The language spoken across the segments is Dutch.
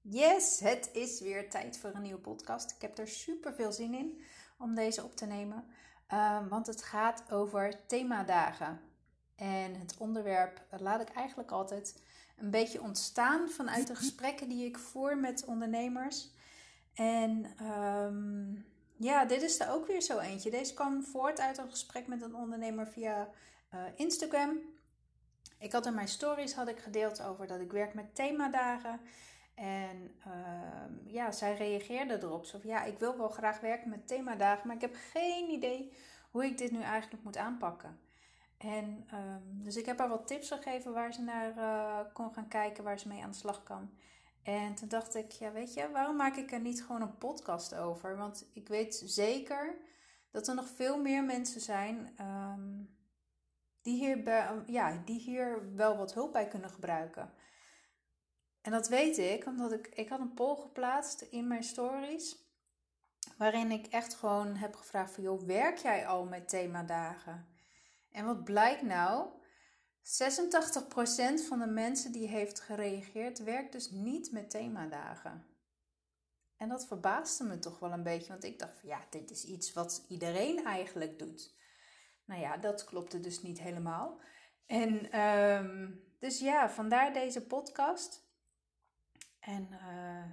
Yes, het is weer tijd voor een nieuwe podcast. Ik heb er super veel zin in om deze op te nemen, um, want het gaat over themadagen. En het onderwerp laat ik eigenlijk altijd een beetje ontstaan vanuit de gesprekken die ik voer met ondernemers. En um, ja, dit is er ook weer zo eentje. Deze kwam voort uit een gesprek met een ondernemer via uh, Instagram. Ik had in mijn stories had ik gedeeld over dat ik werk met themadagen. En uh, ja, zij reageerde erop. Zo ja, ik wil wel graag werken met themadagen, maar ik heb geen idee hoe ik dit nu eigenlijk moet aanpakken. En um, dus ik heb haar wat tips gegeven waar ze naar uh, kon gaan kijken, waar ze mee aan de slag kan. En toen dacht ik, ja, weet je, waarom maak ik er niet gewoon een podcast over? Want ik weet zeker dat er nog veel meer mensen zijn um, die, hier ja, die hier wel wat hulp bij kunnen gebruiken. En dat weet ik omdat ik, ik had een poll geplaatst in mijn stories. Waarin ik echt gewoon heb gevraagd van, joh, werk jij al met themadagen? En wat blijkt nou? 86% van de mensen die heeft gereageerd werkt dus niet met themadagen. En dat verbaasde me toch wel een beetje, want ik dacht van ja, dit is iets wat iedereen eigenlijk doet. Nou ja, dat klopte dus niet helemaal. En um, dus ja, vandaar deze podcast. En uh,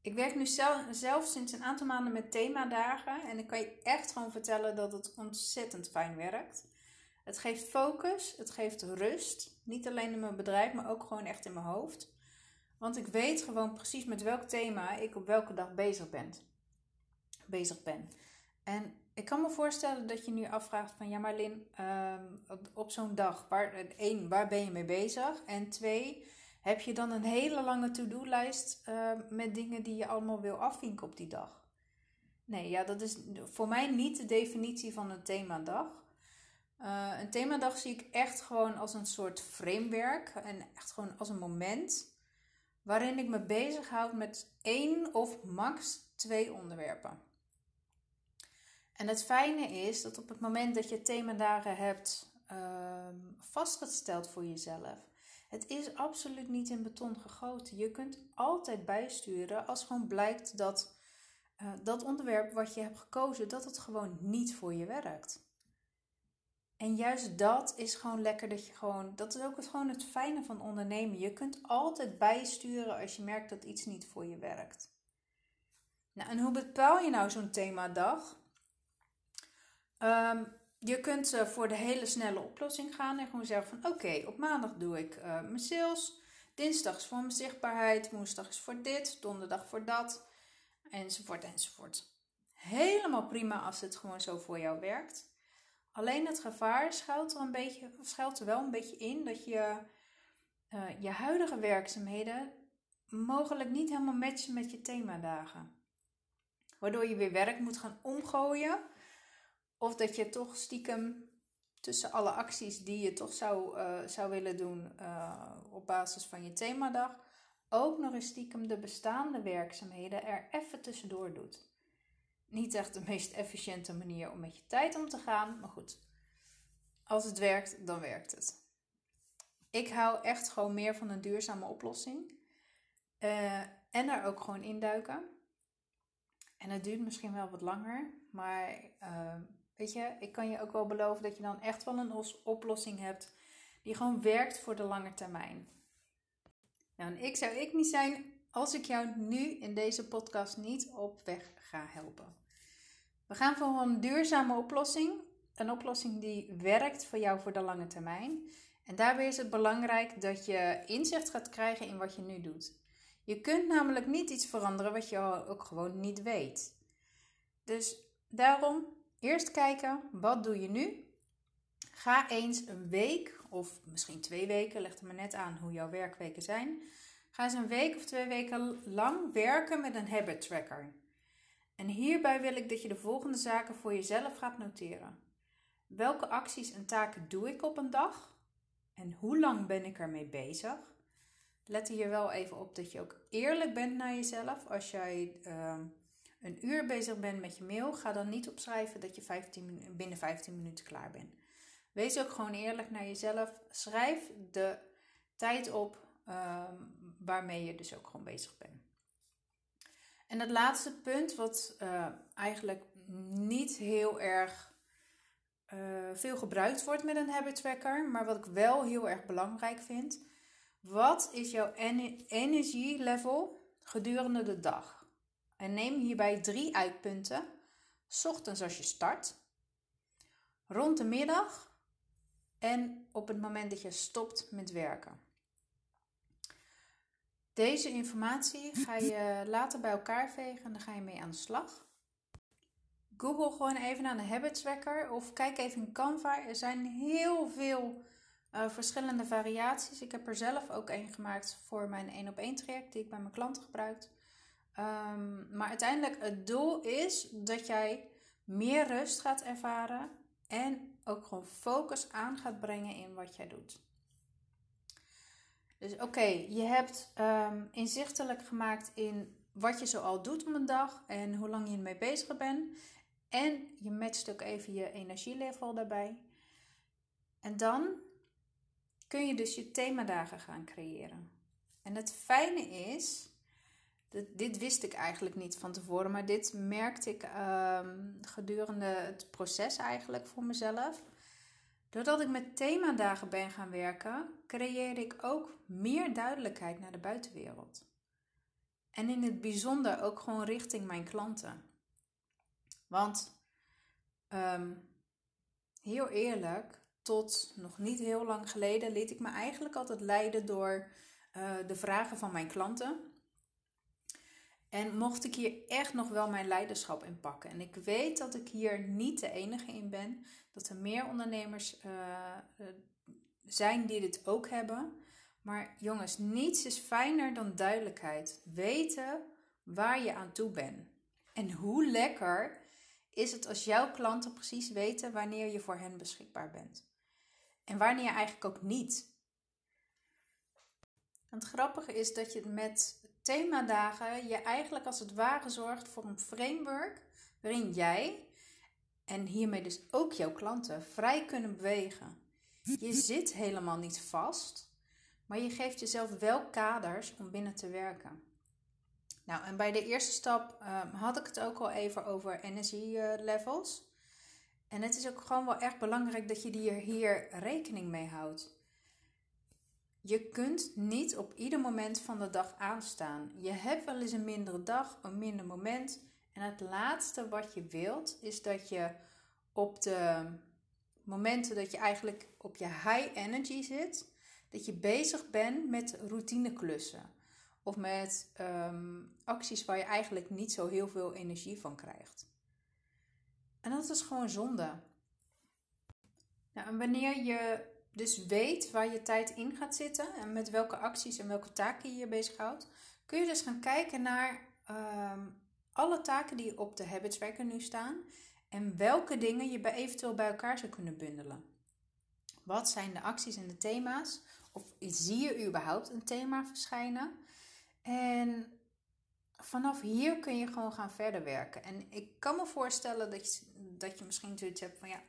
ik werk nu zelf, zelf, sinds een aantal maanden met themadagen. En ik kan je echt gewoon vertellen dat het ontzettend fijn werkt. Het geeft focus, het geeft rust. Niet alleen in mijn bedrijf, maar ook gewoon echt in mijn hoofd. Want ik weet gewoon precies met welk thema ik op welke dag bezig ben. Bezig ben. En ik kan me voorstellen dat je nu afvraagt van ja maar Lin, op, op zo'n dag, waar, één, waar ben je mee bezig? En twee, heb je dan een hele lange to-do-lijst uh, met dingen die je allemaal wil afvinken op die dag? Nee, ja, dat is voor mij niet de definitie van een themadag. Uh, een themadag zie ik echt gewoon als een soort framework en echt gewoon als een moment waarin ik me bezighoud met één of max twee onderwerpen. En het fijne is dat op het moment dat je themadagen hebt uh, vastgesteld voor jezelf, het is absoluut niet in beton gegoten. Je kunt altijd bijsturen als gewoon blijkt dat uh, dat onderwerp wat je hebt gekozen, dat het gewoon niet voor je werkt. En juist dat is gewoon lekker dat je gewoon, dat is ook het, gewoon het fijne van ondernemen. Je kunt altijd bijsturen als je merkt dat iets niet voor je werkt. Nou, en hoe bepaal je nou zo'n themadag? Um, je kunt uh, voor de hele snelle oplossing gaan en gewoon zeggen van oké, op maandag doe ik uh, mijn sales, dinsdag is voor mijn zichtbaarheid, woensdag is voor dit, donderdag voor dat, enzovoort enzovoort. Helemaal prima als het gewoon zo voor jou werkt. Alleen het gevaar schuilt er, een beetje, schuilt er wel een beetje in dat je uh, je huidige werkzaamheden mogelijk niet helemaal matchen met je themadagen. Waardoor je weer werk moet gaan omgooien of dat je toch stiekem tussen alle acties die je toch zou, uh, zou willen doen uh, op basis van je themadag, ook nog eens stiekem de bestaande werkzaamheden er even tussendoor doet. Niet echt de meest efficiënte manier om met je tijd om te gaan, maar goed. Als het werkt, dan werkt het. Ik hou echt gewoon meer van een duurzame oplossing. Uh, en daar ook gewoon induiken. En het duurt misschien wel wat langer, maar Weet je, ik kan je ook wel beloven dat je dan echt wel een oplossing hebt die gewoon werkt voor de lange termijn. Nou, en ik zou ik niet zijn als ik jou nu in deze podcast niet op weg ga helpen. We gaan voor een duurzame oplossing. Een oplossing die werkt voor jou voor de lange termijn. En daarbij is het belangrijk dat je inzicht gaat krijgen in wat je nu doet. Je kunt namelijk niet iets veranderen wat je ook gewoon niet weet. Dus daarom Eerst kijken, wat doe je nu? Ga eens een week of misschien twee weken, leg er maar net aan hoe jouw werkweken zijn. Ga eens een week of twee weken lang werken met een habit tracker. En hierbij wil ik dat je de volgende zaken voor jezelf gaat noteren. Welke acties en taken doe ik op een dag? En hoe lang ben ik ermee bezig? Let hier wel even op dat je ook eerlijk bent naar jezelf. Als jij uh, een uur bezig bent met je mail, ga dan niet opschrijven dat je 15, binnen 15 minuten klaar bent. Wees ook gewoon eerlijk naar jezelf. Schrijf de tijd op um, waarmee je dus ook gewoon bezig bent. En het laatste punt, wat uh, eigenlijk niet heel erg uh, veel gebruikt wordt met een habit tracker, maar wat ik wel heel erg belangrijk vind. Wat is jouw energielevel gedurende de dag? En neem hierbij drie uitpunten. Ochtends als je start, rond de middag en op het moment dat je stopt met werken. Deze informatie ga je later bij elkaar vegen en dan ga je mee aan de slag. Google gewoon even naar de habit tracker of kijk even in Canva. Er zijn heel veel uh, verschillende variaties. Ik heb er zelf ook een gemaakt voor mijn 1 op 1 traject die ik bij mijn klanten gebruik. Um, maar uiteindelijk het doel is dat jij meer rust gaat ervaren en ook gewoon focus aan gaat brengen in wat jij doet. Dus oké, je hebt um, inzichtelijk gemaakt in wat je zoal doet om een dag en hoe lang je ermee bezig bent. En je matcht ook even je energielevel daarbij. En dan kun je dus je themadagen gaan creëren. En het fijne is, dit wist ik eigenlijk niet van tevoren, maar dit merkte ik um, gedurende het proces eigenlijk voor mezelf. Doordat ik met themadagen ben gaan werken, creëerde ik ook meer duidelijkheid naar de buitenwereld. En in het bijzonder ook gewoon richting mijn klanten. Want um, heel eerlijk, tot nog niet heel lang geleden liet ik me eigenlijk altijd leiden door uh, de vragen van mijn klanten. En mocht ik hier echt nog wel mijn leiderschap in pakken. En ik weet dat ik hier niet de enige in ben. Dat er meer ondernemers uh, zijn die dit ook hebben. Maar jongens, niets is fijner dan duidelijkheid. Weten waar je aan toe bent. En hoe lekker is het als jouw klanten precies weten wanneer je voor hen beschikbaar bent. En wanneer eigenlijk ook niet. het grappige is dat je met themadagen je eigenlijk als het ware zorgt voor een framework waarin jij en hiermee dus ook jouw klanten vrij kunnen bewegen. Je zit helemaal niet vast, maar je geeft jezelf wel kaders om binnen te werken. Nou, en bij de eerste stap um, had ik het ook al even over energielevels. En het is ook gewoon wel echt belangrijk dat je hier, hier rekening mee houdt. Je kunt niet op ieder moment van de dag aanstaan. Je hebt wel eens een mindere dag, een minder moment. En het laatste wat je wilt is dat je op de momenten dat je eigenlijk op je high energy zit, dat je bezig bent met routineklussen. Of met ehm, acties waar je eigenlijk niet zo heel veel energie van krijgt. En dat is gewoon zonde. Nou, en wanneer je dus weet waar je tijd in gaat zitten en met welke acties en welke taken je je bezighoudt, kun je dus gaan kijken naar ehm, alle taken die op de habits tracker nu staan en welke dingen je bij eventueel bij elkaar zou kunnen bundelen. Wat zijn de acties en de thema's? Of zie je überhaupt een thema verschijnen? En vanaf hier kun je gewoon gaan verder werken. En ik kan me voorstellen dat je, dat je misschien zoiets hebt van ja,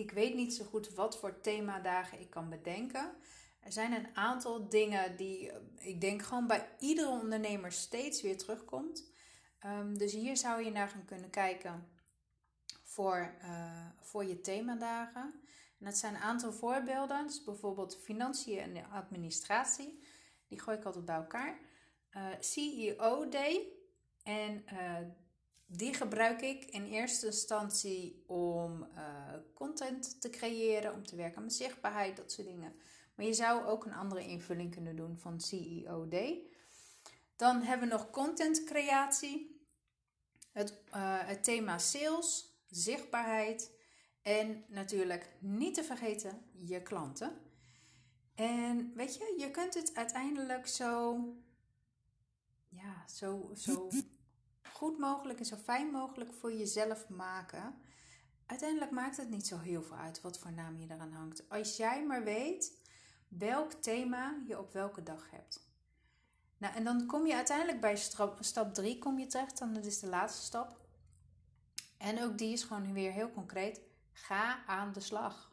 ik weet niet zo goed wat voor themadagen ik kan bedenken. Er zijn een aantal dingen die ik denk gewoon bij iedere ondernemer steeds weer terugkomt. Um, dus hier zou je naar gaan kunnen kijken voor, uh, voor je themadagen. En dat zijn een aantal voorbeelden. Dus bijvoorbeeld financiën en administratie. Die gooi ik altijd bij elkaar. Uh, CEO Day. En die gebruik ik in eerste instantie om content te creëren, om te werken aan mijn zichtbaarheid, dat soort dingen. Maar je zou ook een andere invulling kunnen doen van CEO Day. Dan hebben we nog content creatie, het, uh, het thema sales, zichtbaarheid en natuurlijk niet te vergeten je klanten. En weet je, je kunt het uiteindelijk zo, ja, zo, zo goed mogelijk en zo fijn mogelijk voor jezelf maken. Uiteindelijk maakt het niet zo heel veel uit wat voor naam je eraan hangt. Als jij maar weet welk thema je op welke dag hebt. Nou, en dan kom je uiteindelijk bij stap 3 kom je terecht. En dat is de laatste stap. En ook die is gewoon weer heel concreet. Ga aan de slag.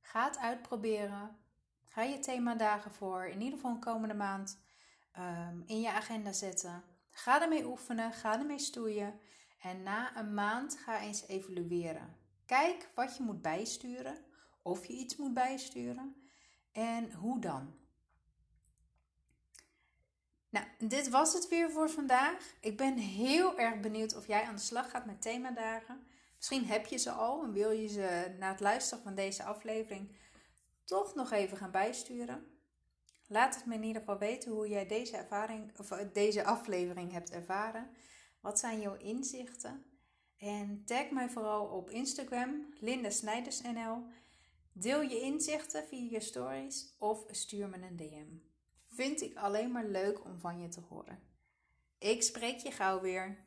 Ga het uitproberen. Ga je themadagen voor. In ieder geval een komende maand. ehm, in je agenda zetten. Ga ermee oefenen, ga ermee stoeien. En na een maand ga eens evalueren. Kijk wat je moet bijsturen, of je iets moet bijsturen en hoe dan. Nou, dit was het weer voor vandaag. Ik ben heel erg benieuwd of jij aan de slag gaat met themadagen. Misschien heb je ze al en wil je ze na het luisteren van deze aflevering toch nog even gaan bijsturen. Laat het me in ieder geval weten hoe jij deze, ervaring, of eh, deze aflevering hebt ervaren. Wat zijn jouw inzichten? En tag mij vooral op Instagram, Linda NL. Deel je inzichten via je stories of stuur me een DM. Vind ik alleen maar leuk om van je te horen. Ik spreek je gauw weer.